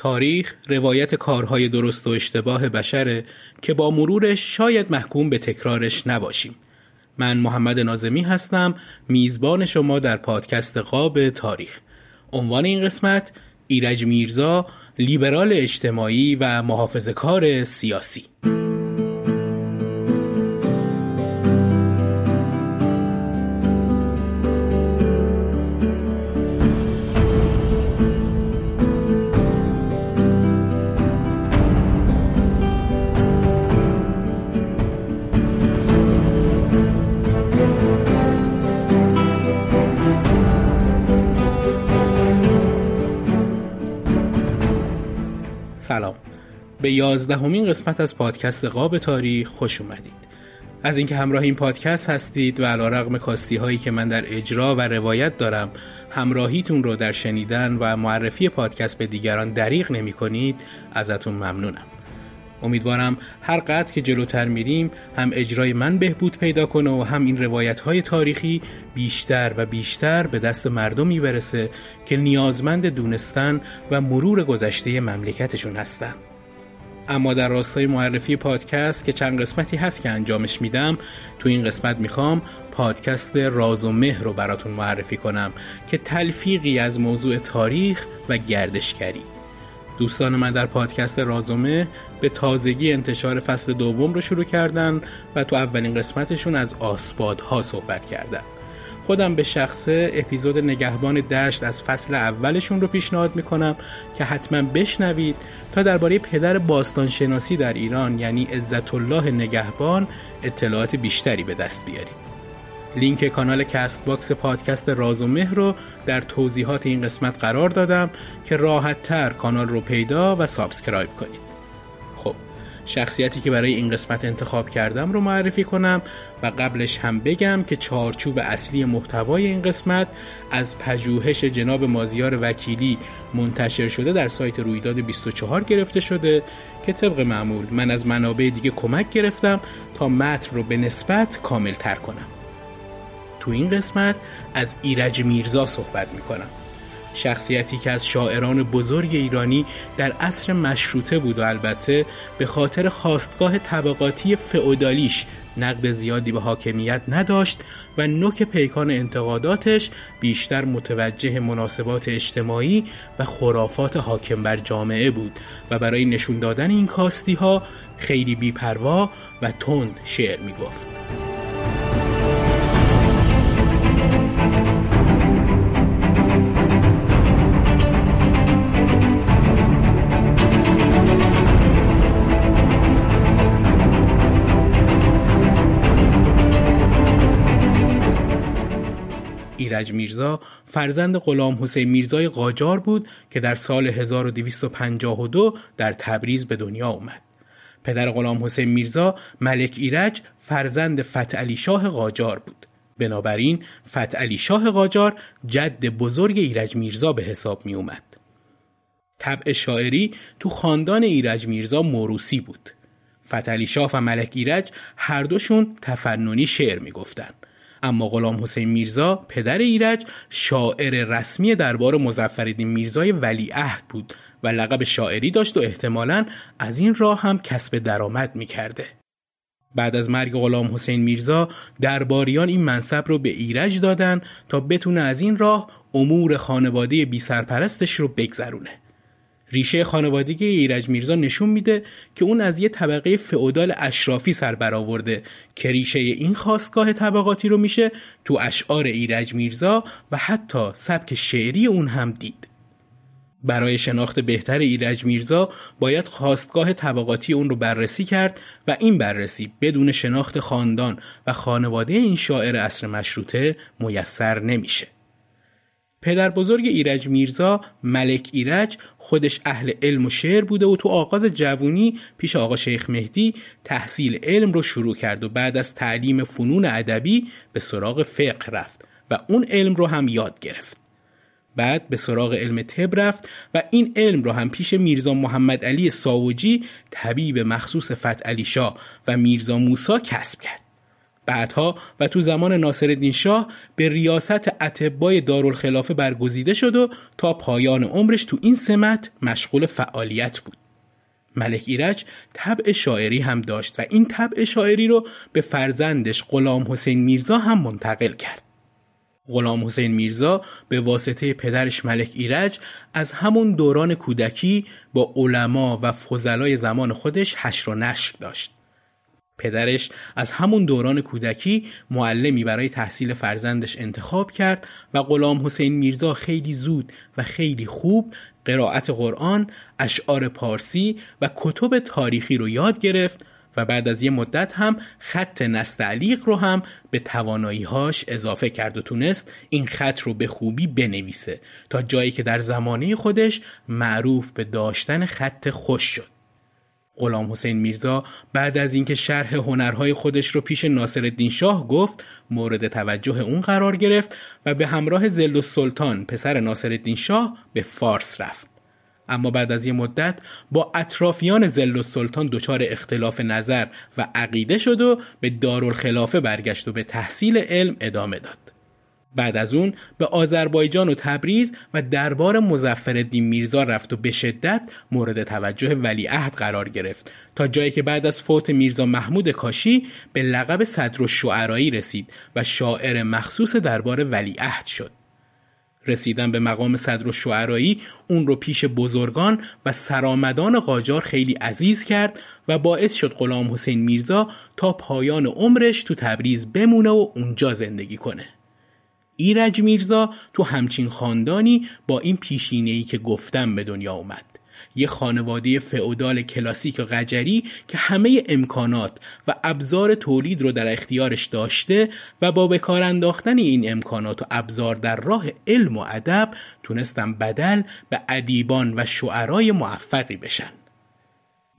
تاریخ روایت کارهای درست و اشتباه بشره که با مرورش شاید محکوم به تکرارش نباشیم. من محمد نازمی هستم میزبان شما در پادکست قاب تاریخ. عنوان این قسمت ایرج میرزا لیبرال اجتماعی و محافظه کار سیاسی یازدهمین قسمت از پادکست قاب تاریخ خوش اومدید. از اینکه همراه این پادکست هستید و علا رقم کاستی هایی که من در اجرا و روایت دارم همراهیتون رو در شنیدن و معرفی پادکست به دیگران دریغ نمی کنید ازتون ممنونم. امیدوارم هر قدر که جلوتر میریم هم اجرای من بهبود پیدا کنه و هم این روایت های تاریخی بیشتر و بیشتر به دست مردمی برسه که نیازمند دونستن و مرور گذشته مملکتشون هستن. اما در راستای معرفی پادکست که چند قسمتی هست که انجامش میدم تو این قسمت می‌خوام پادکست راز و مهر رو براتون معرفی کنم که تلفیقی از موضوع تاریخ و گردشگری. دوستان من در پادکست رازومه به تازگی انتشار فصل دوم رو شروع کردن و تو اولین قسمتشون از آسپادها صحبت کردن. خودم به شخصه اپیزود نگهبان دشت از فصل اولشون رو پیشنهاد می‌کنم که حتما بشنوید تا درباره پدر باستانشناسی در ایران یعنی عزت الله نگهبان اطلاعات بیشتری به دست بیارید. لینک کانال کست باکس پادکست راز و مهر رو در توضیحات این قسمت قرار دادم که راحت تر کانال رو پیدا و سابسکرایب کنید. شخصیتی که برای این قسمت انتخاب کردم رو معرفی کنم و قبلش هم بگم که چارچوب اصلی محتوای این قسمت از پژوهش جناب مازیار وکیلی منتشر شده در سایت رویداد 24 گرفته شده که طبق معمول من از منابع دیگه کمک گرفتم تا متن رو به نسبت کامل تر کنم. تو این قسمت از ایرج میرزا صحبت می‌کنم. شخصیتی که از شاعران بزرگ ایرانی در عصر مشروطه بود و البته به خاطر خواستگاه طبقاتی فئودالیش نقد زیادی به حاکمیت نداشت و نوک پیکان انتقاداتش بیشتر متوجه مناسبات اجتماعی و خرافات حاکم بر جامعه بود و برای نشون دادن این کاستی ها خیلی بیپروا و تند شعر می گفت. ایرج میرزا فرزند غلام حسین میرزای قاجار بود که در سال 1252 در تبریز به دنیا اومد. پدر غلام حسین میرزا ملک ایرج فرزند فتح علی شاه قاجار بود. بنابراین فتعلی شاه قاجار جد بزرگ ایرج میرزا به حساب می اومد. طبع شاعری تو خاندان ایرج میرزا موروسی بود. فتعلی شاه و ملک ایرج هر دوشون تفننی شعر می‌گفتن. اما غلام حسین میرزا پدر ایرج شاعر رسمی دربار مزفردین میرزای ولیعهد بود و لقب شاعری داشت و احتمالا از این راه هم کسب درآمد می‌کرده. بعد از مرگ غلام حسین میرزا درباریان این منصب رو به ایرج دادن تا بتونه از این راه امور خانواده بی سرپرستش رو بگذرونه. ریشه خانوادگی ایرج میرزا نشون میده که اون از یه طبقه فئودال اشرافی سر برآورده که ریشه این خواستگاه طبقاتی رو میشه تو اشعار ایرج میرزا و حتی سبک شعری اون هم دید. برای شناخت بهتر ایرج میرزا باید خواستگاه طبقاتی اون رو بررسی کرد و این بررسی بدون شناخت خاندان و خانواده این شاعر اصر مشروطه میسر نمیشه. پدر بزرگ ایرج میرزا ملک ایرج خودش اهل علم و شعر بوده و تو آغاز جوونی پیش آقا شیخ مهدی تحصیل علم رو شروع کرد و بعد از تعلیم فنون ادبی به سراغ فقه رفت و اون علم رو هم یاد گرفت. بعد به سراغ علم طب رفت و این علم رو هم پیش میرزا محمد علی ساوجی طبیب مخصوص فت علی شاه و میرزا موسا کسب کرد. بعدها و تو زمان ناصرالدین شاه به ریاست اتبای دارالخلافه برگزیده شد و تا پایان عمرش تو این سمت مشغول فعالیت بود. ملک ایرج طبع شاعری هم داشت و این طبع شاعری رو به فرزندش غلام حسین میرزا هم منتقل کرد. غلام حسین میرزا به واسطه پدرش ملک ایرج از همون دوران کودکی با علما و فضلای زمان خودش حشر و نشر داشت. پدرش از همون دوران کودکی معلمی برای تحصیل فرزندش انتخاب کرد و غلام حسین میرزا خیلی زود و خیلی خوب قرائت قرآن، اشعار پارسی و کتب تاریخی رو یاد گرفت و بعد از یه مدت هم خط نستعلیق رو هم به تواناییهاش اضافه کرد و تونست این خط رو به خوبی بنویسه تا جایی که در زمانه خودش معروف به داشتن خط خوش شد. غلام حسین میرزا بعد از اینکه شرح هنرهای خودش رو پیش ناصرالدین شاه گفت مورد توجه اون قرار گرفت و به همراه زل و سلطان پسر ناصرالدین شاه به فارس رفت. اما بعد از یه مدت با اطرافیان زل و سلطان دچار اختلاف نظر و عقیده شد و به دارالخلافه برگشت و به تحصیل علم ادامه داد. بعد از اون به آذربایجان و تبریز و دربار مزفر میرزا رفت و به شدت مورد توجه ولیعهد قرار گرفت تا جایی که بعد از فوت میرزا محمود کاشی به لقب صدر و شعرایی رسید و شاعر مخصوص دربار ولیعهد شد. رسیدن به مقام صدر و شعرایی اون رو پیش بزرگان و سرامدان قاجار خیلی عزیز کرد و باعث شد غلام حسین میرزا تا پایان عمرش تو تبریز بمونه و اونجا زندگی کنه. ایرج میرزا تو همچین خاندانی با این پیشینه‌ای که گفتم به دنیا اومد. یه خانواده فئودال کلاسیک و قجری که همه امکانات و ابزار تولید رو در اختیارش داشته و با بکار انداختن این امکانات و ابزار در راه علم و ادب تونستن بدل به ادیبان و شعرای موفقی بشن.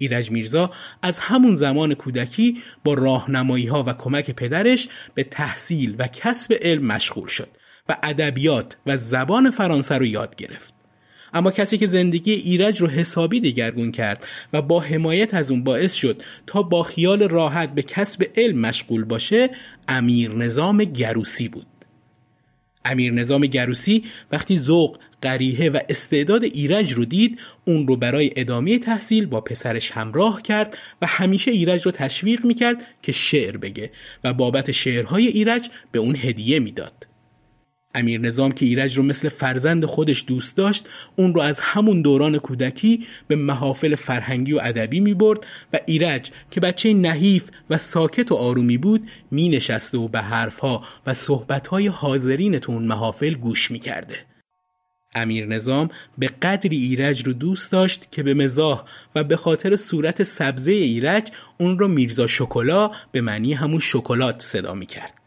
ایرج میرزا از همون زمان کودکی با راهنمایی ها و کمک پدرش به تحصیل و کسب علم مشغول شد و ادبیات و زبان فرانسه رو یاد گرفت. اما کسی که زندگی ایرج رو حسابی دگرگون کرد و با حمایت از اون باعث شد تا با خیال راحت به کسب علم مشغول باشه امیر نظام گروسی بود. امیر نظام گروسی وقتی ذوق قریه و استعداد ایرج رو دید اون رو برای ادامه تحصیل با پسرش همراه کرد و همیشه ایرج رو تشویق می‌کرد که شعر بگه و بابت شعرهای ایرج به اون هدیه می‌داد. امیر نظام که ایرج رو مثل فرزند خودش دوست داشت اون رو از همون دوران کودکی به محافل فرهنگی و ادبی می برد و ایرج که بچه نحیف و ساکت و آرومی بود می نشسته و به حرفها و صحبتهای حاضرین تو اون محافل گوش می کرده. امیر نظام به قدری ایرج رو دوست داشت که به مزاح و به خاطر صورت سبزه ایرج اون رو میرزا شکلا به معنی همون شکلات صدا می کرد.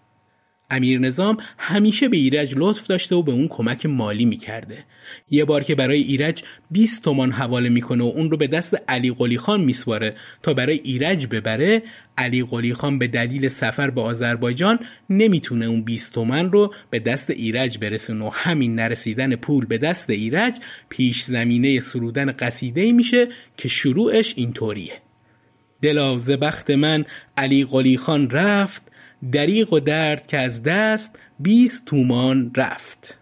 امیر نظام همیشه به ایرج لطف داشته و به اون کمک مالی می‌کرده. یه بار که برای ایرج 20 تومان حواله می‌کنه و اون رو به دست علی قلی خان میسواره تا برای ایرج ببره علی قلی خان به دلیل سفر به آذربایجان نمی‌تونه اون 20 تومن رو به دست ایرج برسونه و همین نرسیدن پول به دست ایرج پیش زمینه سرودن قصیده میشه که شروعش اینطوریه. دلا بخت من علی قلی خان رفت دریق و درد که از دست 20 تومان رفت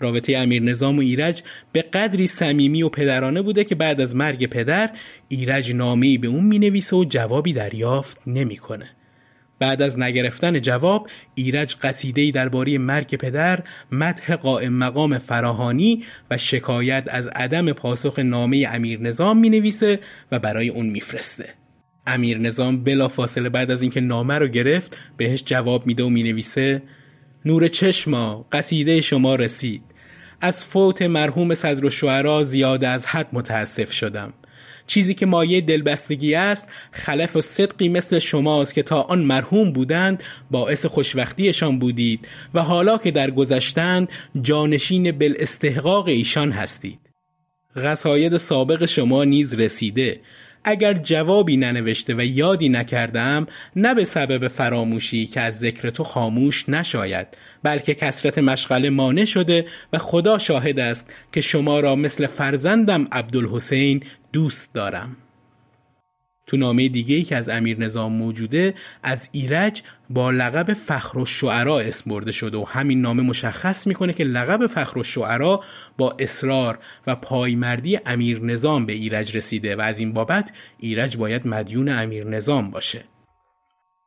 رابطه امیر نظام و ایرج به قدری صمیمی و پدرانه بوده که بعد از مرگ پدر ایرج نامه‌ای به اون می‌نویسه و جوابی دریافت نمی‌کنه. بعد از نگرفتن جواب ایرج قصیده‌ای درباره مرگ پدر مدح قائم مقام فراهانی و شکایت از عدم پاسخ نامه امیر نظام می نویسه و برای اون میفرسته. امیر نظام بلا فاصله بعد از اینکه نامه رو گرفت بهش جواب میده و می نویسه نور چشما قصیده شما رسید. از فوت مرحوم صدر و شعرا زیاده از حد متاسف شدم. چیزی که مایه دلبستگی است خلف و صدقی مثل شماست که تا آن مرحوم بودند باعث خوشبختیشان بودید و حالا که در گذشتند جانشین بل استحقاق ایشان هستید. غصاید سابق شما نیز رسیده. اگر جوابی ننوشته و یادی نکردم نه به سبب فراموشی که از ذکر تو خاموش نشاید بلکه کسرت مشغله مانع شده و خدا شاهد است که شما را مثل فرزندم عبدالحسین دوست دارم. تو نامه دیگه ای که از امیر نظام موجوده از ایرج با لقب فخر شعرا اسم برده شده و همین نامه مشخص می‌کنه که لقب فخر شعرا با اصرار و پایمردی امیر نظام به ایرج رسیده و از این بابت ایرج باید مدیون امیر نظام باشه.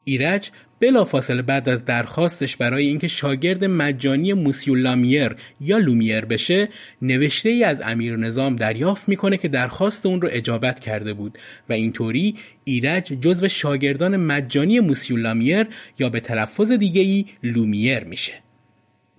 ایرج بلافاصله بعد از درخواستش برای اینکه شاگرد مجانی موسیو لامیر یا لومیر بشه نوشته ای از امیر نظام دریافت می‌کنه که درخواست اون رو اجابت کرده بود و اینطوری ایرج جزو شاگردان مجانی موسیو لامیر یا به تلفظ دیگه ای لومیر میشه.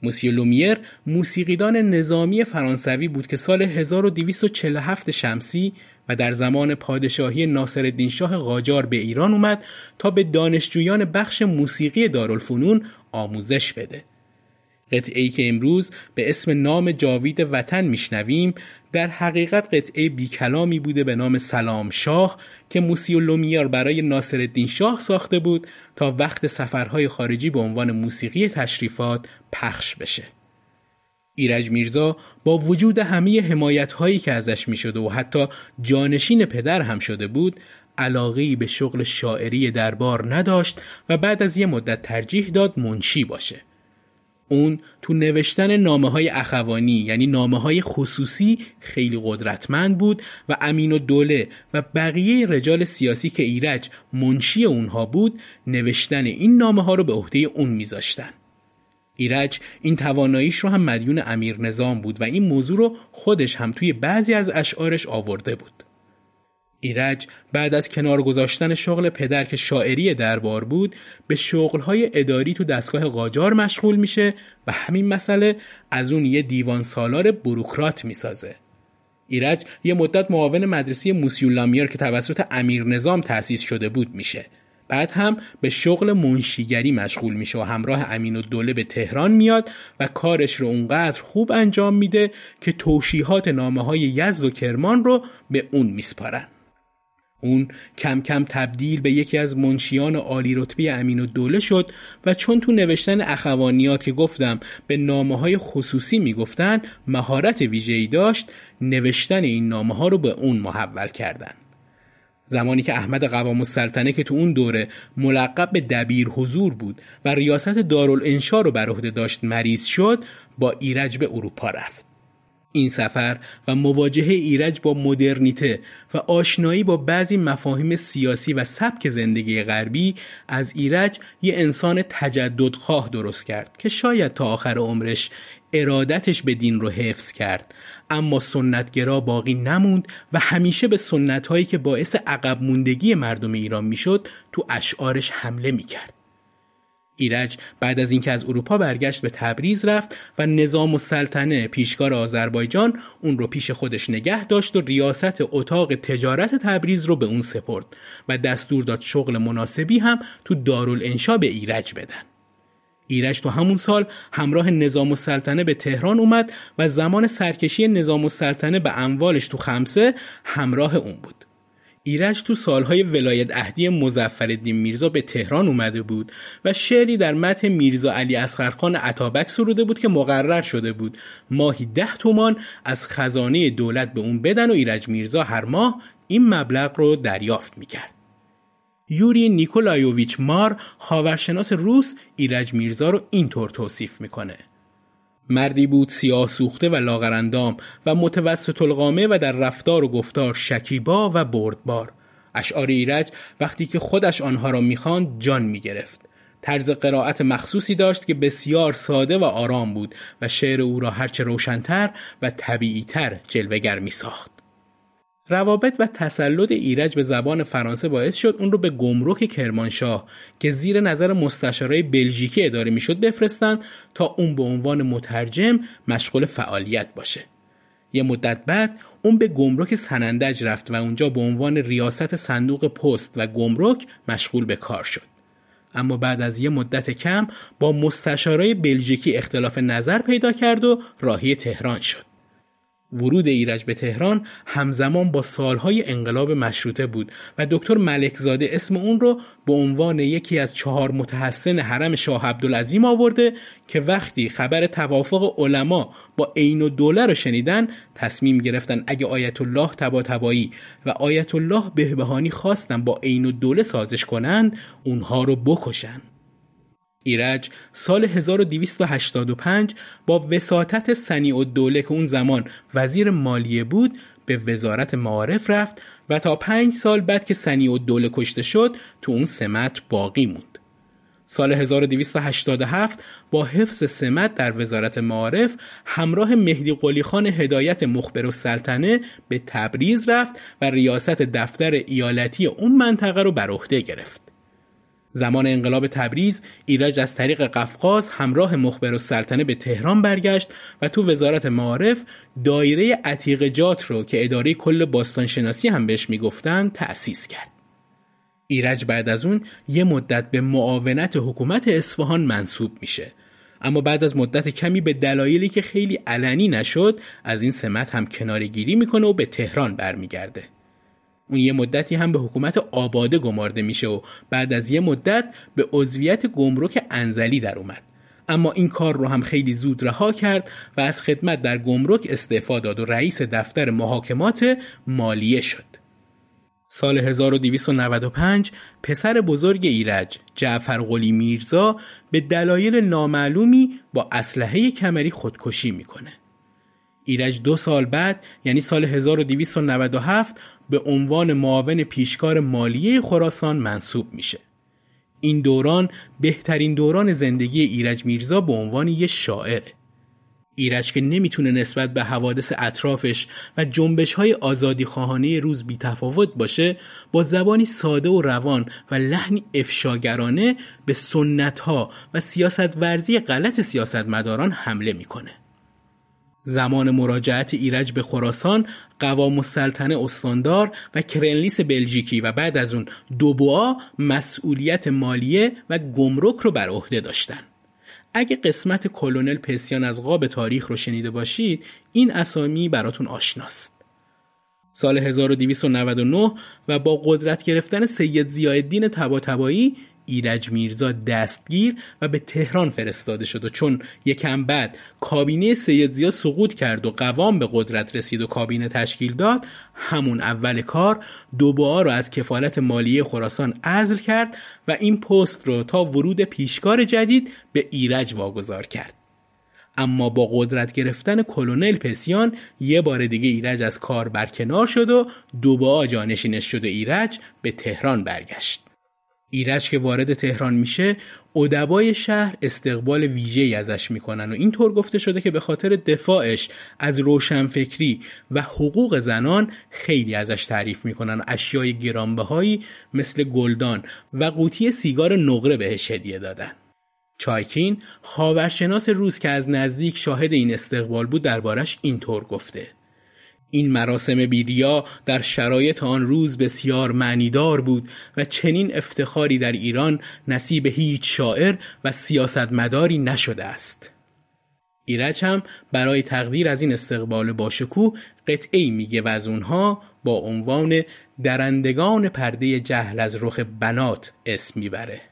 موسیو لومیر موسیقیدان نظامی فرانسوی بود که سال 1247 شمسی و در زمان پادشاهی ناصرالدین شاه قاجار به ایران اومد تا به دانشجویان بخش موسیقی دارالفنون آموزش بده. قطعه ای که امروز به اسم نام جاوید وطن میشنویم در حقیقت قطعه بی کلامی بوده به نام سلام شاه که موسی و لومیر برای ناصرالدین شاه ساخته بود تا وقت سفرهای خارجی به عنوان موسیقی تشریفات پخش بشه. ایرج میرزا با وجود همه حمایت هایی که ازش می شده و حتی جانشین پدر هم شده بود علاقه به شغل شاعری دربار نداشت و بعد از یه مدت ترجیح داد منشی باشه. اون تو نوشتن نامه های اخوانی یعنی نامه های خصوصی خیلی قدرتمند بود و امین و دوله و بقیه رجال سیاسی که ایرج منشی اونها بود نوشتن این نامه ها رو به عهده اون میذاشتن. ایرج این تواناییش رو هم مدیون امیر نظام بود و این موضوع رو خودش هم توی بعضی از اشعارش آورده بود. ایرج بعد از کنار گذاشتن شغل پدر که شاعری دربار بود به شغلهای اداری تو دستگاه قاجار مشغول میشه و همین مسئله از اون یه دیوان سالار بروکرات می‌سازه. ایرج یه مدت معاون مدرسه موسیولامیر که توسط امیر نظام تأسیس شده بود میشه بعد هم به شغل منشیگری مشغول میشه و همراه امین و دوله به تهران میاد و کارش رو اونقدر خوب انجام میده که توشیحات نامه های یزد و کرمان رو به اون میسپارن. اون کم کم تبدیل به یکی از منشیان عالی رتبه امین و دوله شد و چون تو نوشتن اخوانیات که گفتم به نامه های خصوصی می‌گفتن مهارت ویژه‌ای داشت نوشتن این نامه ها رو به اون محول کردن. زمانی که احمد قوام السلطنه که تو اون دوره ملقب به دبیر حضور بود و ریاست دارالانشا رو بر عهده داشت مریض شد با ایرج به اروپا رفت. این سفر و مواجهه ایرج با مدرنیته و آشنایی با بعضی مفاهیم سیاسی و سبک زندگی غربی از ایرج یه انسان تجددخواه درست کرد که شاید تا آخر عمرش ارادتش به دین رو حفظ کرد. اما سنتگرا باقی نموند و همیشه به سنتهایی که باعث عقب موندگی مردم ایران می‌شد تو اشعارش حمله می‌کرد. ایرج بعد از اینکه از اروپا برگشت به تبریز رفت و نظام السلطنه پیشکار آذربایجان اون رو پیش خودش نگه داشت و ریاست اتاق تجارت تبریز رو به اون سپرد و دستور داد شغل مناسبی هم تو دارالانشا به ایرج بدن ایرج تو همون سال همراه نظام السلطنه به تهران اومد و زمان سرکشی نظام السلطنه به اموالش تو خمسه همراه اون بود. ایرج تو سالهای ولایت عهدی مظفر میرزا به تهران اومده بود و شعری در مدح میرزا علی اصغرخان اتابک سروده بود که مقرر شده بود ماهی ده تومان از خزانه دولت به اون بدن و ایرج میرزا هر ماه این مبلغ رو دریافت می‌کرد. یوری نیکولایوویچ مار خاورشناس روس ایرج میرزا رو اینطور توصیف می‌کنه. مردی بود سیاه سوخته و لاغرندام و متوسط القامه و در رفتار و گفتار شکیبا و بردبار. اشعار ایرج وقتی که خودش آنها را می‌خواند جان می‌گرفت. طرز قرائت مخصوصی داشت که بسیار ساده و آرام بود و شعر او را هرچه روشنتر و طبیعیتر جلوگر می ساخت. روابط و تسلط ایرج به زبان فرانسه باعث شد اون رو به گمرک کرمانشاه که زیر نظر مستشارای بلژیکی اداره می‌شد بفرستن تا اون به عنوان مترجم مشغول فعالیت باشه. یه مدت بعد اون به گمرک سنندج رفت و اونجا به عنوان ریاست صندوق پست و گمرک مشغول به کار شد. اما بعد از یه مدت کم با مستشارای بلژیکی اختلاف نظر پیدا کرد و راهی تهران شد. ورود ایرج به تهران همزمان با سالهای انقلاب مشروطه بود و دکتر ملکزاده اسم اون رو به عنوان یکی از چهار متحسن حرم شاه عبدالعظیم آورده که وقتی خبر توافق علما با عین و دوله رو شنیدن تصمیم گرفتن اگه آیت الله تبایی و آیت الله بهبهانی خواستن با عین و دوله سازش کنن اونها رو بکشن. ایرج سال 1285 با وساطت سنی و دوله که اون زمان وزیر مالیه بود به وزارت معارف رفت و تا پنج سال بعد که سنی و دوله کشته شد تو اون سمت باقی موند. سال 1287 با حفظ سمت در وزارت معارف همراه مهدی قلی خان هدایت مخبر و سلطنه به تبریز رفت و ریاست دفتر ایالتی اون منطقه رو بر عهده گرفت. زمان انقلاب تبریز ایرج از طریق قفقاز همراه مخبر و سلطنه به تهران برگشت و تو وزارت معارف دایره عتیقجات رو که اداره کل باستانشناسی هم بهش می‌گفتن تأسیس کرد. ایرج بعد از اون یه مدت به معاونت حکومت اصفهان منصوب میشه اما بعد از مدت کمی به دلایلی که خیلی علنی نشد از این سمت هم کنارگیری می‌کنه و به تهران برمیگرده. اون یه مدتی هم به حکومت آباده گمارده میشه و بعد از یه مدت به عضویت گمرک انزلی در اومد اما این کار رو هم خیلی زود رها کرد و از خدمت در گمرک استعفا داد و رئیس دفتر محاکمات مالیه شد سال 1295 پسر بزرگ ایرج جعفر قلی میرزا به دلایل نامعلومی با اسلحه کمری خودکشی می‌کنه. ایرج دو سال بعد یعنی سال 1297 به عنوان معاون پیشکار مالیه خراسان منصوب میشه. این دوران بهترین دوران زندگی ایرج میرزا به عنوان یه شاعر. ایرج که نمی‌تونه نسبت به حوادث اطرافش و جنبش های آزادی خواهانه روز بی تفاوت باشه با زبانی ساده و روان و لحنی افشاگرانه به سنت ها و سیاست ورزی غلط سیاستمداران حمله می‌کنه. زمان مراجعت ایرج به خراسان قوام السلطنه استاندار و کرنلیس بلژیکی و بعد از اون دوبوا مسئولیت مالیه و گمرک رو بر عهده داشتن. اگه قسمت کلونل پسیان از قاب تاریخ رو شنیده باشید این اسامی براتون آشناست. سال 1299 و با قدرت گرفتن سید زیادین تباتبایی ایرج میرزا دستگیر و به تهران فرستاده شد و چون یکم بعد کابینه سید زیا سقوط کرد و قوام به قدرت رسید و کابینه تشکیل داد همون اول کار دوباره رو از کفالت مالیه خراسان ازل کرد و این پست رو تا ورود پیشکار جدید به ایرج واگذار کرد. اما با قدرت گرفتن کلونل پسیان یه بار دیگه ایرج از کار برکنار شد و دوباره جانشینش شد و ایرج به تهران برگشت. ایرج که وارد تهران میشه ادبای شهر استقبال ویژه‌ای ازش می‌کنن و اینطور گفته شده که به خاطر دفاعش از روشنفکری و حقوق زنان خیلی ازش تعریف می‌کنن. اشیای گرانبهایی مثل گلدان و قوطی سیگار نقره بهش هدیه دادن. چایکین خاورشناس روز که از نزدیک شاهد این استقبال بود دربارش اینطور گفته. این مراسم بیریا در شرایط آن روز بسیار معنیدار بود و چنین افتخاری در ایران نصیب هیچ شاعر و سیاستمداری نشده است. ایرج هم برای تقدیر از این استقبال باشکوه قطعی میگه و از اونها با عنوان درندگان پرده جهل از رخ بنات اسم می‌بره.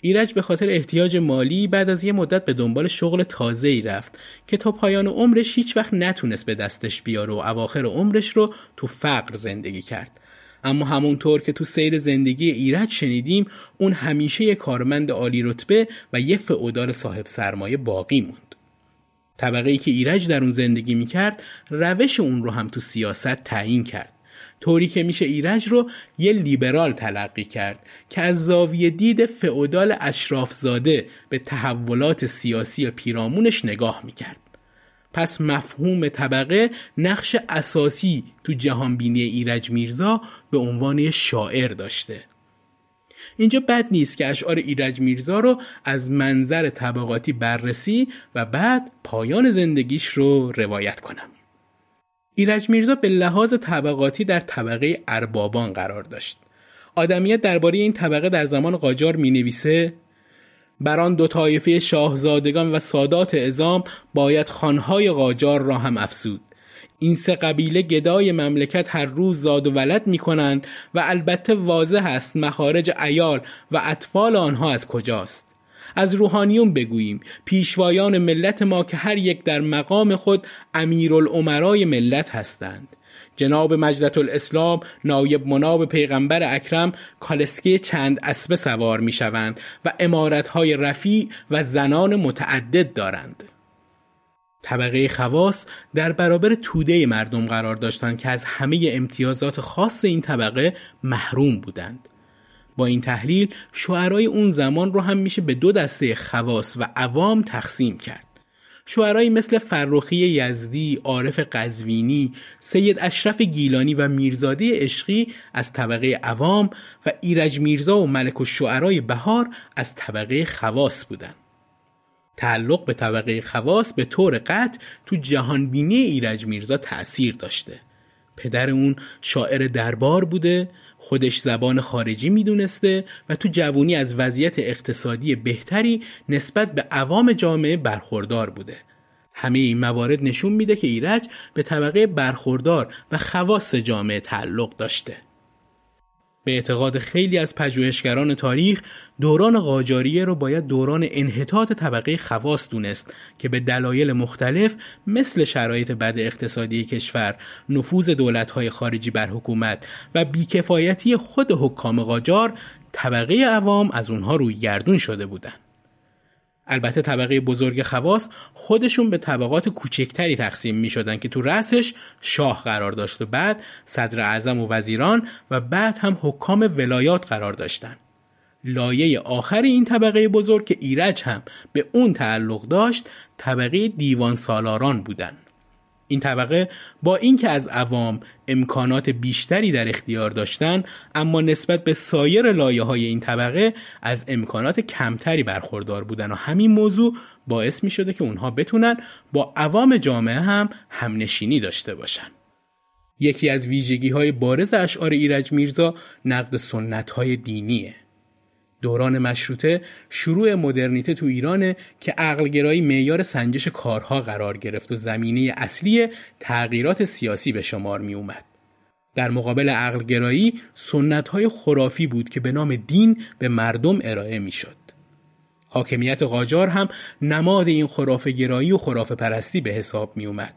ایرج به خاطر احتیاج مالی بعد از یه مدت به دنبال شغل تازه ای رفت که تا پایان عمرش هیچ وقت نتونست به دستش بیاره و اواخر عمرش رو تو فقر زندگی کرد. اما همونطور که تو سیر زندگی ایرج شنیدیم اون همیشه یه کارمند عالی رتبه و یه فعودال صاحب سرمایه باقی موند. طبقه ای که ایرج در اون زندگی می‌کرد روش اون رو هم تو سیاست تعیین کرد. طوری که میشه ایرج رو یه لیبرال تلقی کرد که از زاویه دید فعودال اشرافزاده به تحولات سیاسی پیرامونش نگاه می‌کرد. پس مفهوم طبقه نقش اساسی تو جهانبینی ایرج میرزا به عنوان شاعر داشته. اینجا بد نیست که اشعار ایرج میرزا رو از منظر طبقاتی بررسی و بعد پایان زندگیش رو روایت کنم. ایرج میرزا به لحاظ طبقاتی در طبقه اربابان قرار داشت. آدمیت درباره این طبقه در زمان قاجار می نویسه بر آن دو طایفه شاهزادگان و سادات ازام باید خانهای قاجار را هم افسود این سه قبیله گدای مملکت هر روز زاد و ولد می کنند و البته واضح است مخارج ایال و اطفال آنها از کجاست از روحانیون بگوییم. پیشوایان ملت ما که هر یک در مقام خود امیرالعمرای ملت هستند. جناب مجدت الاسلام نایب مناب پیغمبر اکرم کالسکه چند اسبه سوار می شوند و امارتهای رفیع و زنان متعدد دارند. طبقه خواص در برابر توده مردم قرار داشتند که از همه امتیازات خاص این طبقه محروم بودند. با این تحلیل شعرای اون زمان رو هم میشه به دو دسته خواص و عوام تقسیم کرد شعرایی مثل فرخی یزدی، عارف قزوینی، سید اشرف گیلانی و میرزاده عشقی از طبقه عوام و ایرج میرزا و ملک و شعرای بهار از طبقه خواص بودند. تعلق به طبقه خواص به طور قطع تو جهانبینی ایرج میرزا تأثیر داشته. پدر اون شاعر دربار بوده خودش زبان خارجی می‌دونسته و تو جوونی از وضعیت اقتصادی بهتری نسبت به عوام جامعه برخوردار بوده. همه این موارد نشون میده که ایرج به طبقه برخوردار و خواص جامعه تعلق داشته. به اعتقاد خیلی از پژوهشگران تاریخ دوران قاجاریه رو باید دوران انحطاط طبقه خواص دونست که به دلایل مختلف مثل شرایط بد اقتصادی کشور، نفوذ دولت‌های خارجی بر حکومت و بیکفایتی خود حکام قاجار طبقه عوام از اونها روی گردون شده بودند. البته طبقه بزرگ خواص خودشون به طبقات کوچکتری تقسیم می شدن که تو رأسش شاه قرار داشت و بعد صدر اعظم و وزیران و بعد هم حکام ولایات قرار داشتن. لایه آخر این طبقه بزرگ که ایرج هم به اون تعلق داشت طبقه دیوان سالاران بودند. این طبقه با اینکه از عوام امکانات بیشتری در اختیار داشتند اما نسبت به سایر لایه های این طبقه از امکانات کمتری برخوردار بودن. و همین موضوع باعث می شده که اونها بتونن با عوام جامعه هم همنشینی داشته باشن. یکی از ویژگی های بارز اشعار ایرج میرزا نقد سنت های دینیه. دوران مشروطه شروع مدرنیته تو ایرانه که عقلگرایی معیار سنجش کارها قرار گرفت و زمینه اصلی تغییرات سیاسی به شمار می اومد. در مقابل عقلگرایی سنت های خرافی بود که به نام دین به مردم ارائه می شد. حاکمیت قاجار هم نماد این خرافه گرایی و خرافه پرستی به حساب می اومد.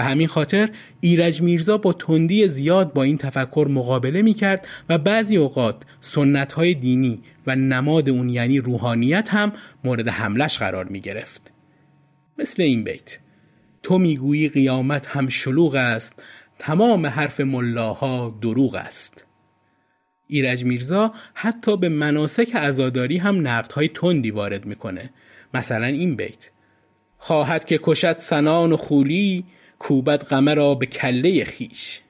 به همین خاطر ایرج میرزا با تندی زیاد با این تفکر مقابله می کرد و بعضی اوقات سنت های دینی و نماد اون یعنی روحانیت هم مورد حملش قرار می گرفت. مثل این بیت تو می‌گویی قیامت هم شلوغ است تمام حرف ملاها دروغ است ایرج میرزا حتی به مناسک ازاداری هم نقدهای تندی وارد می‌کنه مثلا این بیت خواهد که کشد سنان و خولی کوبت قمه را به کله خیش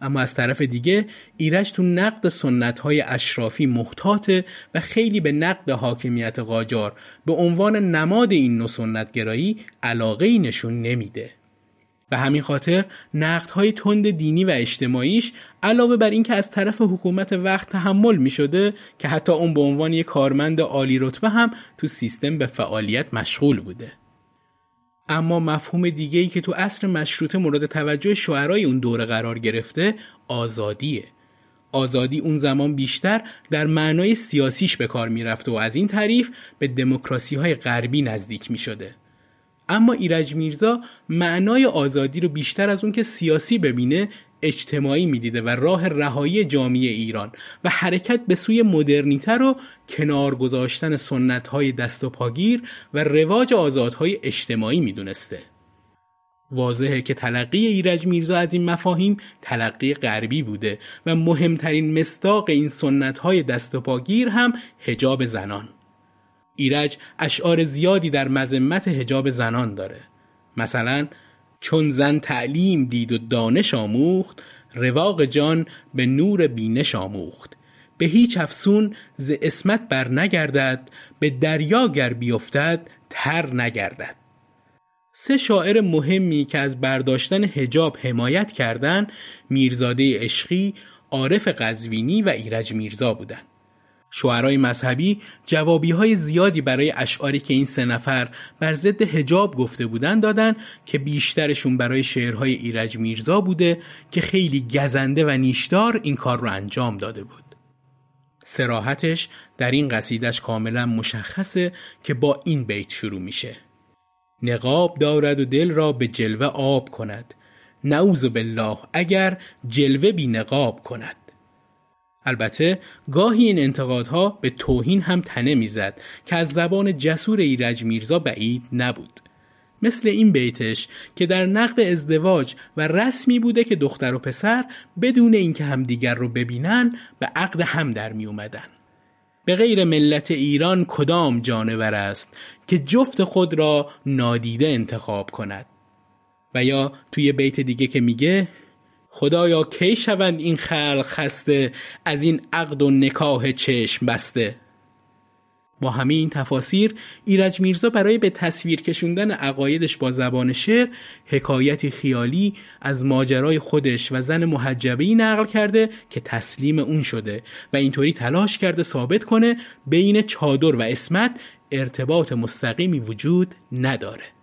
اما از طرف دیگه ایرج تو نقد سنت های اشرافی محتاطه و خیلی به نقد حاکمیت قاجار به عنوان نماد این نوع سنتگرایی علاقه ای نشون نمیده. به همین خاطر نقد های تند دینی و اجتماعیش علاوه بر اینکه از طرف حکومت وقت تحمل می شده که حتی اون به عنوان یک کارمند عالی رتبه هم تو سیستم به فعالیت مشغول بوده. اما مفهوم دیگه ای که تو عصر مشروطه مورد توجه شعرای اون دوره قرار گرفته آزادیه آزادی اون زمان بیشتر در معنای سیاسیش به کار می‌رفته و از این تعریف به دموکراسی های غربی نزدیک می شده. اما ایرج میرزا معنای آزادی رو بیشتر از اون که سیاسی ببینه اجتماعی می‌دیده و راه رهایی جامعه ایران و حرکت به سوی مدرنیته رو کنار گذاشتن سنت های دست و پاگیر و رواج آزادهای اجتماعی می‌دونسته. واضحه که تلقی ایرج میرزا از این مفاهیم تلقی غربی بوده و مهمترین مصداق این سنت های دست و پاگیر هم هجاب زنان. ایرج اشعار زیادی در مذمت هجاب زنان داره. مثلا چون زن تعلیم دید و دانش آموخت رواق جان به نور بینش آموخت. به هیچ افسون ز اسمت بر نگردد به دریا گر بیفتد تر نگردد. سه شاعر مهمی که از برداشتن هجاب حمایت کردند میرزاده عشقی عارف قزوینی و ایرج میرزا بودند. شعرهای مذهبی جوابی های زیادی برای اشعاری که این سه نفر بر ضد هجاب گفته بودن دادن که بیشترشون برای شعرهای ایرج میرزا بوده که خیلی گزنده و نیشدار این کار رو انجام داده بود. سراحتش در این قصیدش کاملا مشخصه که با این بیت شروع میشه. نقاب دارد و دل را به جلوه آب کند نعوذ بالله اگر جلوه بی نقاب کند البته گاهی این انتقادها به توهین هم تنه می‌زد که از زبان جسور ایرج میرزا بعید نبود مثل این بیتش که در نقد ازدواج و رسمی بوده که دختر و پسر بدون اینکه همدیگر رو ببینن به عقد هم در می اومدن. به غیر ملت ایران کدام جانور است که جفت خود را نادیده انتخاب کند و یا توی بیت دیگه که میگه خدایا کی شوند این خلق خسته از این عقد و نکاه چشم بسته؟ با همه این تفاسیر ایرج میرزا برای به تصویر کشوندن عقایدش با زبان شعر حکایتی خیالی از ماجرای خودش و زن محجبه نقل کرده که تسلیم اون شده و اینطوری تلاش کرده ثابت کنه بین چادر و اسمت ارتباط مستقیمی وجود نداره.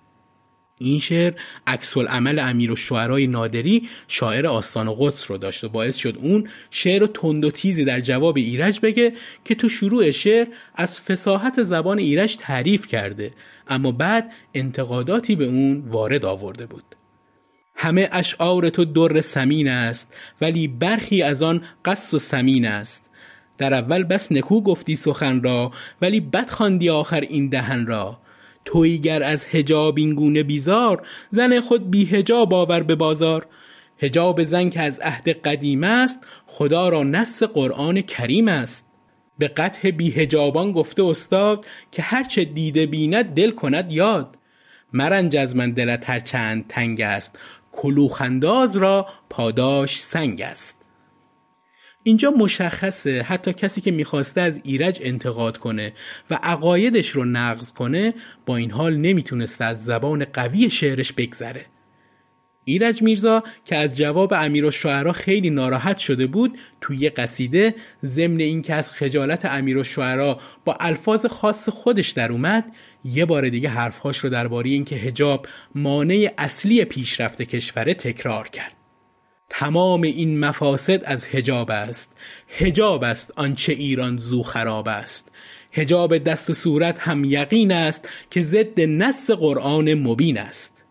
این شعر عکس عمل امیر و شعرهای نادری شاعر آستان و قدس رو داشت و باعث شد اون شعر تند و تیزی در جواب ایرج بگه که تو شروع شعر از فساحت زبان ایرج تعریف کرده. اما بعد انتقاداتی به اون وارد آورده بود. همه اشعار تو در سمین است ولی برخی از آن قصد و سمین است. در اول بس نکو گفتی سخن را ولی بد خواندی آخر این دهن را. تویگر از هجاب این گونه بیزار زن خود بی هجاب آور به بازار. هجاب زن که از عهد قدیم است خدا را نص قرآن کریم است. به قطع بی هجابان گفته استاد که هرچه دیده بیند دل کند یاد. مرنج از من دلت هر چند تنگ است کلوخنداز را پاداش سنگ است. اینجا مشخصه حتی کسی که می‌خواسته از ایرج انتقاد کنه و عقایدش رو نقض کنه با این حال نمی‌تونسته از زبان قوی شعرش بگذره. ایرج میرزا که از جواب امیر و خیلی ناراحت شده بود توی یه قصیده ضمن اینکه از خجالت امیر و با الفاظ خاص خودش در اومد یه بار دیگه حرفهاش رو درباره اینکه هجاب مانع اصلی پیشرفت کشوره تکرار کرد. تمام این مفاسد از هجاب است. هجاب است آنچه ایران زو خراب است. هجاب دست و صورت هم یقین است که ضد نص قرآن مبین است.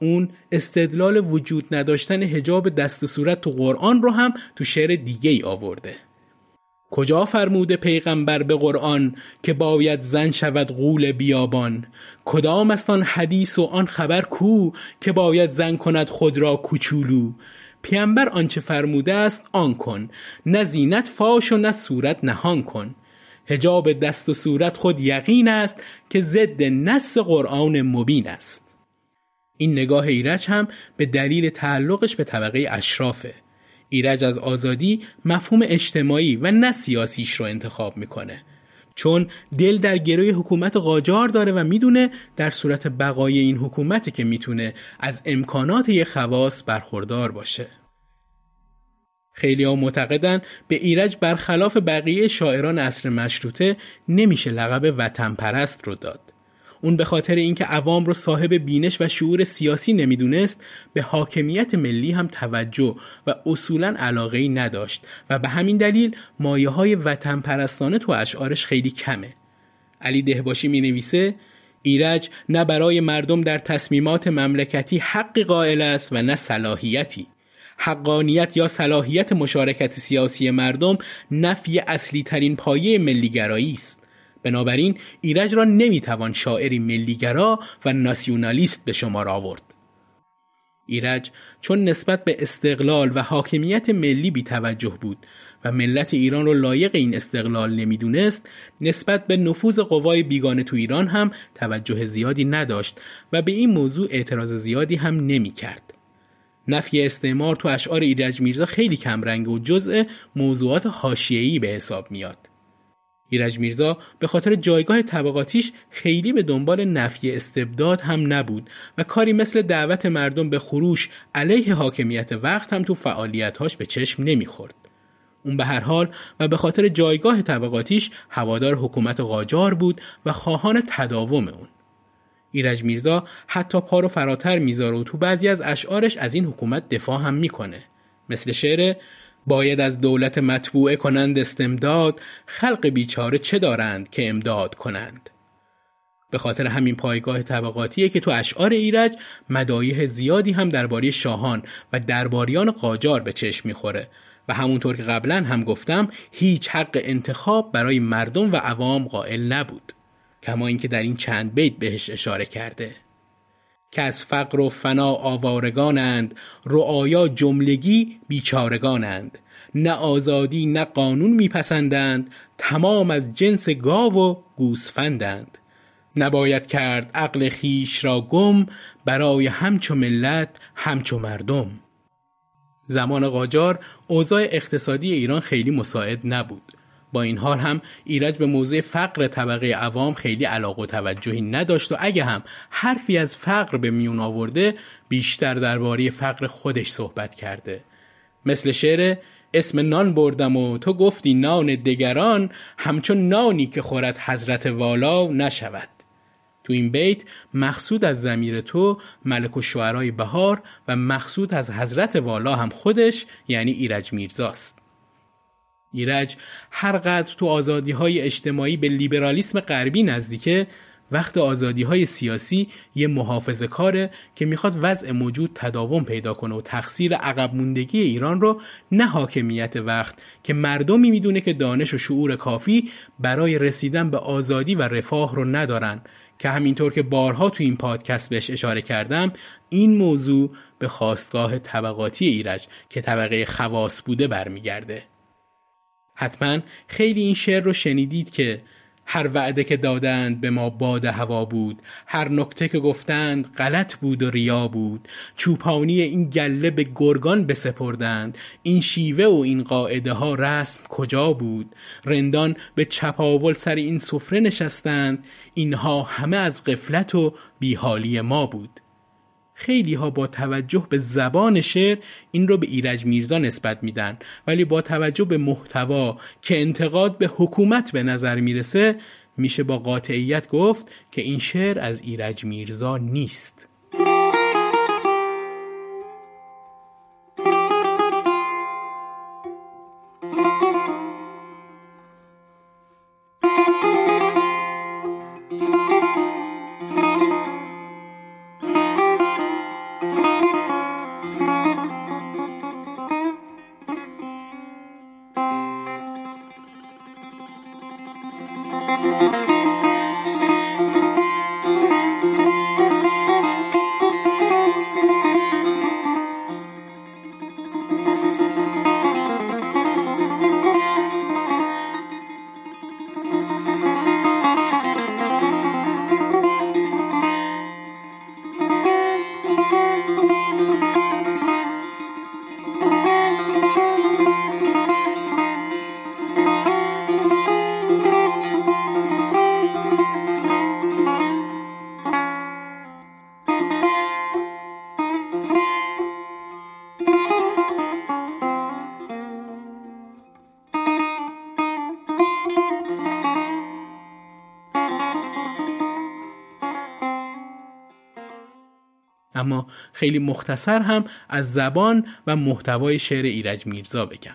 اون استدلال وجود نداشتن هجاب دست و صورت تو قرآن رو هم تو شعر دیگه ای آورده. کجا فرموده پیغمبر به قرآن که باید زن شود قول بیابان؟ کدام است آن حدیث و آن خبر کو که باید زن کند خود را کوچولو؟ پیامبر آنچه فرموده است آن کن نه زینت فاش و نه صورت نهان کن. هجاب دست و صورت خود یقین است که ضد نص قرآن مبین است. این نگاه ایرج هم به دلیل تعلقش به طبقه اشرافه. ایرج از آزادی مفهوم اجتماعی و نه سیاسیش رو انتخاب می‌کنه. چون دل در گروی حکومت قاجار داره و می‌دونه در صورت بقای این حکومتی که می‌تونه از امکانات یک خواص برخوردار باشه. خیلی ها معتقدن به ایرج برخلاف بقیه شاعران اصر مشروطه نمیشه لقب وطن پرست رو داد. اون به خاطر اینکه عوام رو صاحب بینش و شعور سیاسی نمی‌دونست به حاکمیت ملی هم توجه و اصولا علاقه ای نداشت و به همین دلیل مایه های وطن پرستانه تو اشعارش خیلی کمه. علی دهباشی می نویسه ایرج نه برای مردم در تصمیمات مملکتی حقی قائل است و نه صلاحیتی. حقانیت یا صلاحیت مشارکت سیاسی مردم نفی اصلی ترین پایه ملیگرایی است. بنابراین ایرج را نمی‌توان شاعری ملیگرا و ناسیونالیست به شمار آورد ایرج چون نسبت به استقلال و حاکمیت ملی بی توجه بود و ملت ایران را لایق این استقلال نمی‌دونست نسبت به نفوذ قوای بیگانه تو ایران هم توجه زیادی نداشت و به این موضوع اعتراض زیادی هم نمی کرد. نفی استعمار تو اشعار ایرج میرزا خیلی کمرنگ و جزء موضوعات حاشیه‌ای به حساب میاد. ایرج میرزا به خاطر جایگاه طبقاتیش خیلی به دنبال نفی استبداد هم نبود و کاری مثل دعوت مردم به خروش علیه حاکمیت وقت هم تو فعالیتهاش به چشم نمی‌خورد. اون به هر حال و به خاطر جایگاه طبقاتیش هوادار حکومت قاجار بود و خواهان تداوم اون. ایرج میرزا حتی پا رو فراتر می‌ذاره و تو بعضی از اشعارش از این حکومت دفاع هم می‌کنه. مثل شعر باید از دولت مطبوعه کنند استمداد خلق بیچاره چه دارند که امداد کنند؟ به خاطر همین پایگاه طبقاتیه که تو اشعار ایرج مدایح زیادی هم درباره شاهان و درباریان قاجار به چشم می‌خوره. و همونطور که قبلا هم گفتم هیچ حق انتخاب برای مردم و عوام قائل نبود. کما اینکه در این چند بیت بهش اشاره کرده. که از فقر و فنا آوارگانند رعایا جملگی بیچارگانند. نه آزادی نه قانون میپسندند تمام از جنس گاو و گوسفندند. نباید کرد عقل خیش را گم برای همچو ملت همچو مردم. زمان قاجار اوضاع اقتصادی ایران خیلی مساعد نبود. با این حال هم ایرج به موضوع فقر طبقه عوام خیلی علاقه و توجهی نداشت و اگه هم حرفی از فقر به میون آورده بیشتر درباره فقر خودش صحبت کرده. مثل شعر اسم نان بردم و تو گفتی نان دگران همچون نانی که خورد حضرت والا نشود. تو این بیت مقصود از زمیر تو ملک و بهار و مقصود از حضرت والا هم خودش یعنی ایرج میرزاست. ایرج هر قدر تو آزادی های اجتماعی به لیبرالیسم غربی نزدیکه وقت آزادی های سیاسی یه محافظه کاره که می‌خواد وضع موجود تداوم پیدا کنه و تقصیر عقب موندگی ایران رو نه حاکمیت وقت که مردمی می‌دونه که دانش و شعور کافی برای رسیدن به آزادی و رفاه رو ندارن. که همینطور که بارها تو این پادکست بهش اشاره کردم این موضوع به خواستگاه طبقاتی ایرج که طبقه خواص بوده برمیگرده. حتما خیلی این شعر رو شنیدید که هر وعده که دادند به ما باد هوا بود هر نکته که گفتند غلط بود و ریا بود. چوپانی این گله به گرگان بسپردند. این شیوه و این قاعده ها رسم کجا بود؟ رندان به چپاول سر این سفره نشستند. اینها همه از قفلت و بیحالی ما بود. خیلی ها با توجه به زبان شعر این رو به ایرج میرزا نسبت میدن. ولی با توجه به محتوا که انتقاد به حکومت به نظر می‌رسه میشه با قاطعیت گفت که این شعر از ایرج میرزا نیست. اما خیلی مختصر هم از زبان و محتوای شعر ایرج میرزا بگم.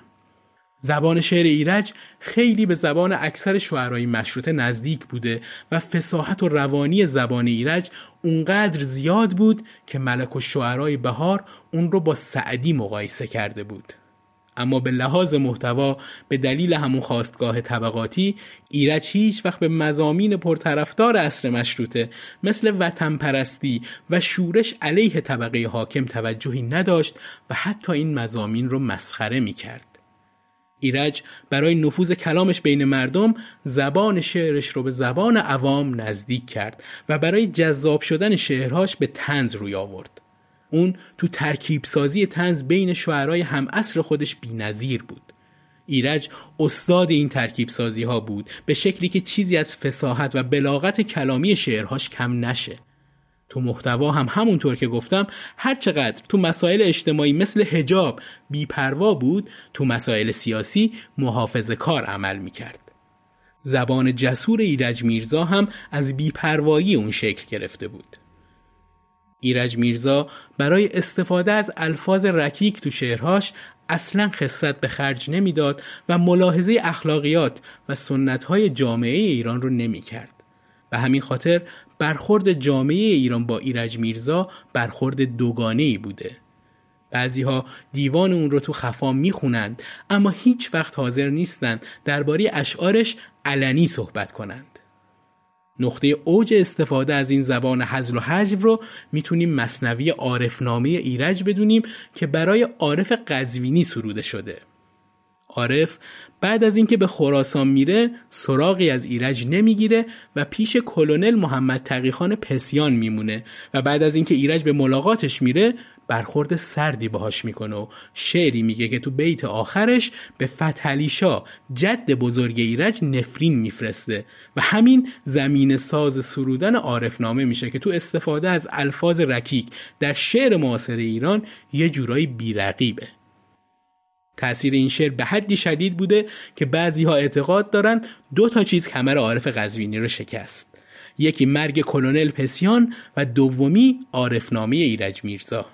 زبان شعر ایرج خیلی به زبان اکثر شعرهای مشروطه نزدیک بوده و فساحت و روانی زبان ایرج اونقدر زیاد بود که ملک و شعرهای بهار اون رو با سعدی مقایسه کرده بود. اما به لحاظ محتوا به دلیل همون خواستگاه طبقاتی ایرج هیچ وقت به مزامین پرطرفدار اصر مشروطه مثل وطن پرستی و شورش علیه طبقه حاکم توجهی نداشت و حتی این مزامین رو مسخره می کرد. ایرج برای نفوذ کلامش بین مردم زبان شعرش رو به زبان عوام نزدیک کرد و برای جذاب شدن شعرهاش به تنز روی آورد. اون تو ترکیب سازی تنز بین شعرهای هم اصر خودش نظیر بود. ایرج استاد این ترکیب سازی ها بود به شکلی که چیزی از فساحت و بلاغت کلامی شعرهاش کم نشه. تو محتوا هم همونطور که گفتم هر چقدر تو مسائل اجتماعی مثل هجاب بیپروا بود تو مسائل سیاسی محافظ کار عمل می‌کرد. زبان جسور ایرج میرزا هم از بیپروایی اون شکل گرفته بود. ایرج میرزا برای استفاده از الفاظ رکیک تو شعرهاش اصلا خصت به خرج نمی‌داد و ملاحظه اخلاقیات و سنتهای جامعه ایران رو نمی کرد. و همین خاطر برخورد جامعه ایران با ایرج میرزا برخورد دوگانه ای بوده. بعضی ها دیوان اون رو تو خفا می‌خونند اما هیچ وقت حاضر نیستند درباره اشعارش علنی صحبت کنند. نقطه اوج استفاده از این زبان حزل و حجب رو می‌تونیم مصنوی عارفنامه ایرج بدونیم که برای عارف قزوینی سروده شده. عارف بعد از اینکه به خراسان میره سراغی از ایرج نمی‌گیره و پیش کلونل محمد تقیخان پسیان میمونه و بعد از اینکه ایرج به ملاقاتش میره برخورد سردی باهاش می‌کنه و شعری میگه که تو بیت آخرش به فتحلیشا جد بزرگ ایرج نفرین میفرسته و همین زمین ساز سرودن عارفنامه میشه که تو استفاده از الفاظ رکیک در شعر معاصر ایران یه جورایی بیرقیبه. تأثیر این شعر به حدی شدید بوده که بعضی ها اعتقاد دارن دو تا چیز کمر عارف قزوینی رو شکست. یکی مرگ کلونل پسیان و دومی عارفنامه ایرج میرزا.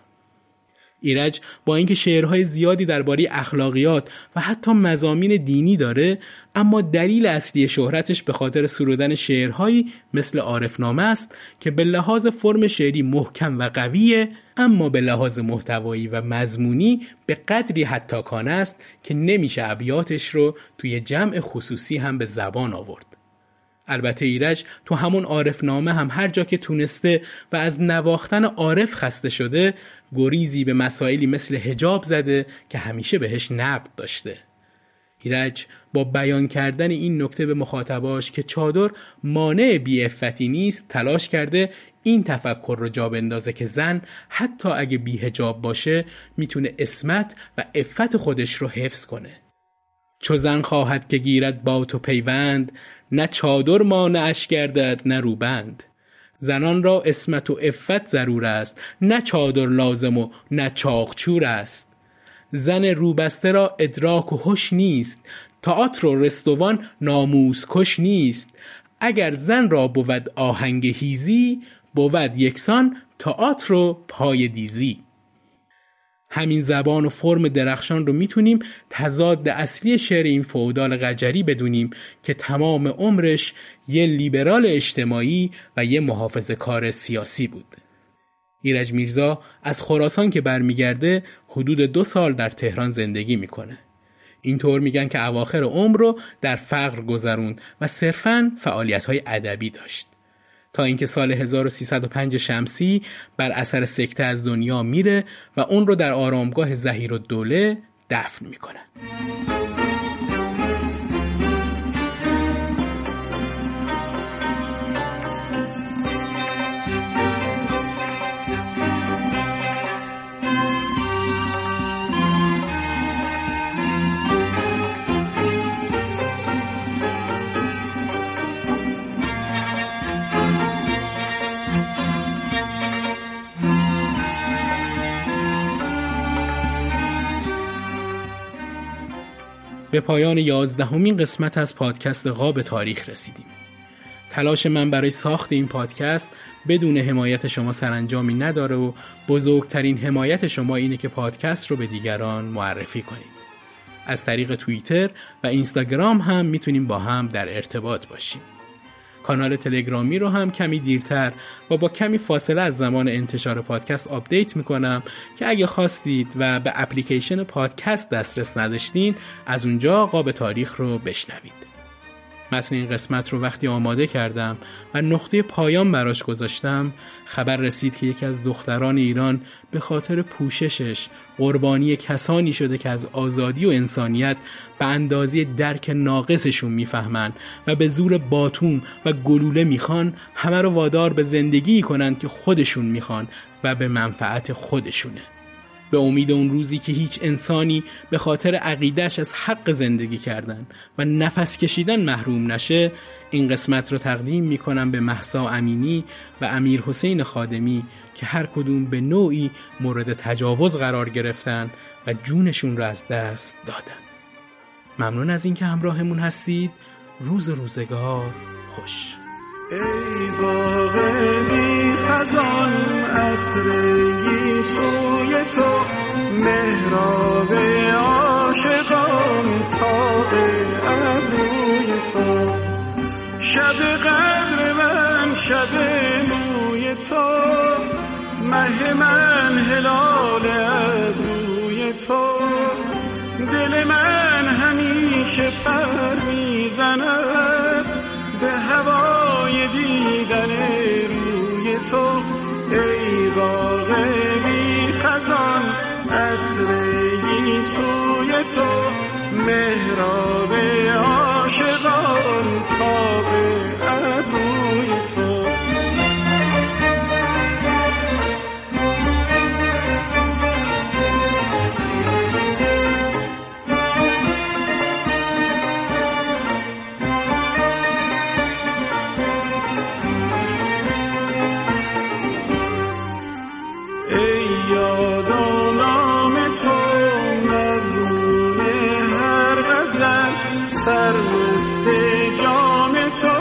ایرج با اینکه شعرهای زیادی درباره اخلاقیات و حتی مزامین دینی داره اما دلیل اصلی شهرتش به خاطر سرودن شعرهایی مثل عارفنامه است که به لحاظ فرم شعری محکم و قویه اما به لحاظ محتوایی و مضمونی به قدری حتی کانه است که نمیشه ابیاتش رو توی جمع خصوصی هم به زبان آورد. البته ایرج تو همون عارف نامه هم هر جا که تونسته و از نواختن عارف خسته شده گریزی به مسائلی مثل هجاب زده که همیشه بهش نقد داشته. ایرج با بیان کردن این نکته به مخاطباش که چادر مانع بی افتی نیست تلاش کرده این تفکر رو جا بندازه که زن حتی اگه بی هجاب باشه می‌تونه اسمت و افت خودش رو حفظ کنه. چو زن خواهد که گیرد با تو پیوند نه چادر مانعش گردد نه روبند. زنان را اسمت و افت ضرور است نه چادر لازم و نه چاقچور است. زن روبسته را ادراک و هوش نیست تئاتر و رستوان ناموس کش نیست. اگر زن را بود آهنگ هیزی بود یکسان تئاتر و پای دیزی. همین زبان و فرم درخشان رو می‌تونیم تضاد اصلی شعر این فودال قجری بدونیم که تمام عمرش یه لیبرال اجتماعی و یه محافظ کار سیاسی بود. ایرج میرزا از خراسان که برمیگرده حدود دو سال در تهران زندگی می‌کنه. اینطور میگن که اواخر عمر رو در فقر گذروند و صرفاً فعالیت های ادبی داشت. تا اینکه سال 1305 شمسی بر اثر سکته از دنیا میره و اون رو در آرامگاه زهیر و دوله دفن می‌کنه. به پایان یازدهمین قسمت از پادکست قاب تاریخ رسیدیم. تلاش من برای ساخت این پادکست بدون حمایت شما سرانجامی نداره و بزرگترین حمایت شما اینه که پادکست رو به دیگران معرفی کنید. از طریق توییتر و اینستاگرام هم می‌تونیم با هم در ارتباط باشیم. کانال تلگرامی رو هم کمی دیرتر و با کمی فاصله از زمان انتشار پادکست آپدیت می‌کنم که اگه خواستید و به اپلیکیشن پادکست دسترس نداشتین از اونجا قاب تاریخ رو بشنوید. متن این قسمت رو وقتی آماده کردم و نقطه پایان براش گذاشتم خبر رسید که یکی از دختران ایران به خاطر پوششش قربانی کسانی شده که از آزادی و انسانیت به اندازه درک ناقصشون می‌فهمند و به زور باتوم و گلوله می‌خوان همه رو وادار به زندگی کنند که خودشون می‌خوان و به منفعت خودشونه. به امید اون روزی که هیچ انسانی به خاطر عقیدش از حق زندگی کردن و نفس کشیدن محروم نشه این قسمت رو تقدیم می‌کنم به محسا امینی و امیر حسین خادمی که هر کدوم به نوعی مورد تجاوز قرار گرفتن و جونشون رو از دست دادن. ممنون از اینکه همراهمون هستید. روز روزگار خوش. ای باغ بی خزان عطرگی سوی تو مهراب عاشقان تا ابروی تو. شب قدر من شب موی تو. مه من هلال ابروی تو. دل من همیشه پر می‌زند به دیدن روی تو ای باغ بی خزان عطرگی سوی تو. مهراب عاشقان تا سر سرمست جان تو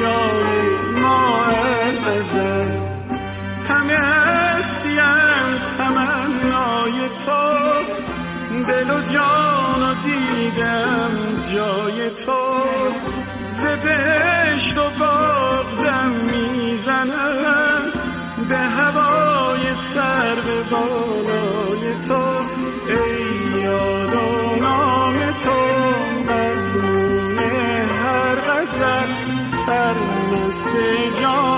جای ما از ازل همه هستیم تمنای تو. دل و جان و دیدم جای تو. زبشت و باغدم می‌زنم. به هوای سر به بالا سرمست جام تو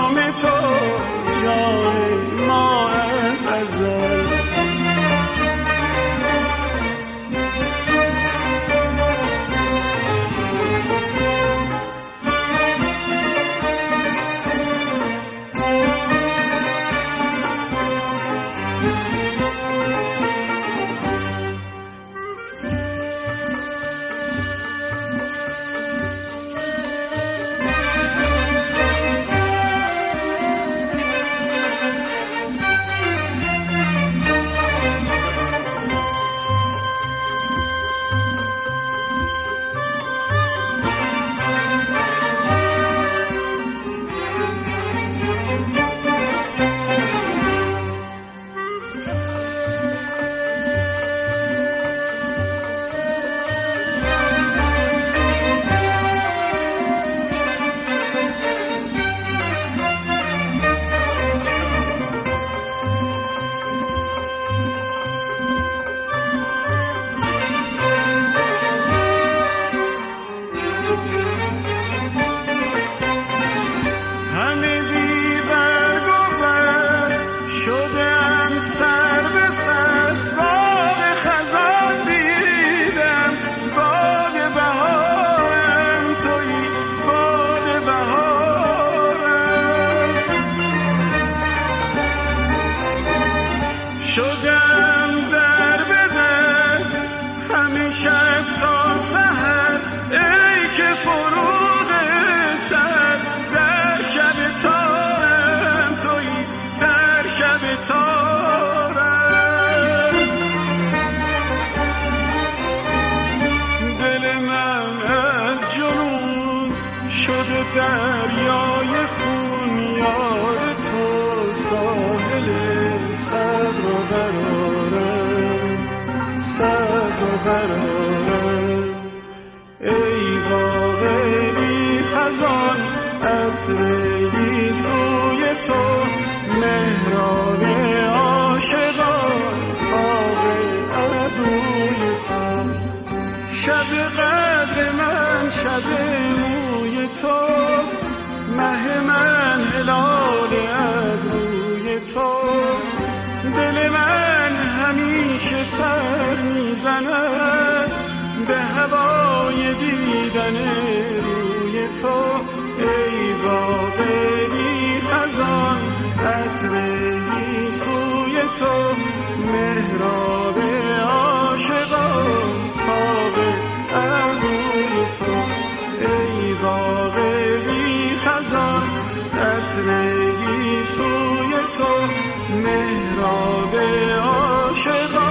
می‌زند به هوای دیدن روی تو ای باب بی خزان عطر بی سوی تو مهراب عاشقان تاب ابوی تو. ای باغ بی خزان عطر بی سوی تو مهراب عاشقان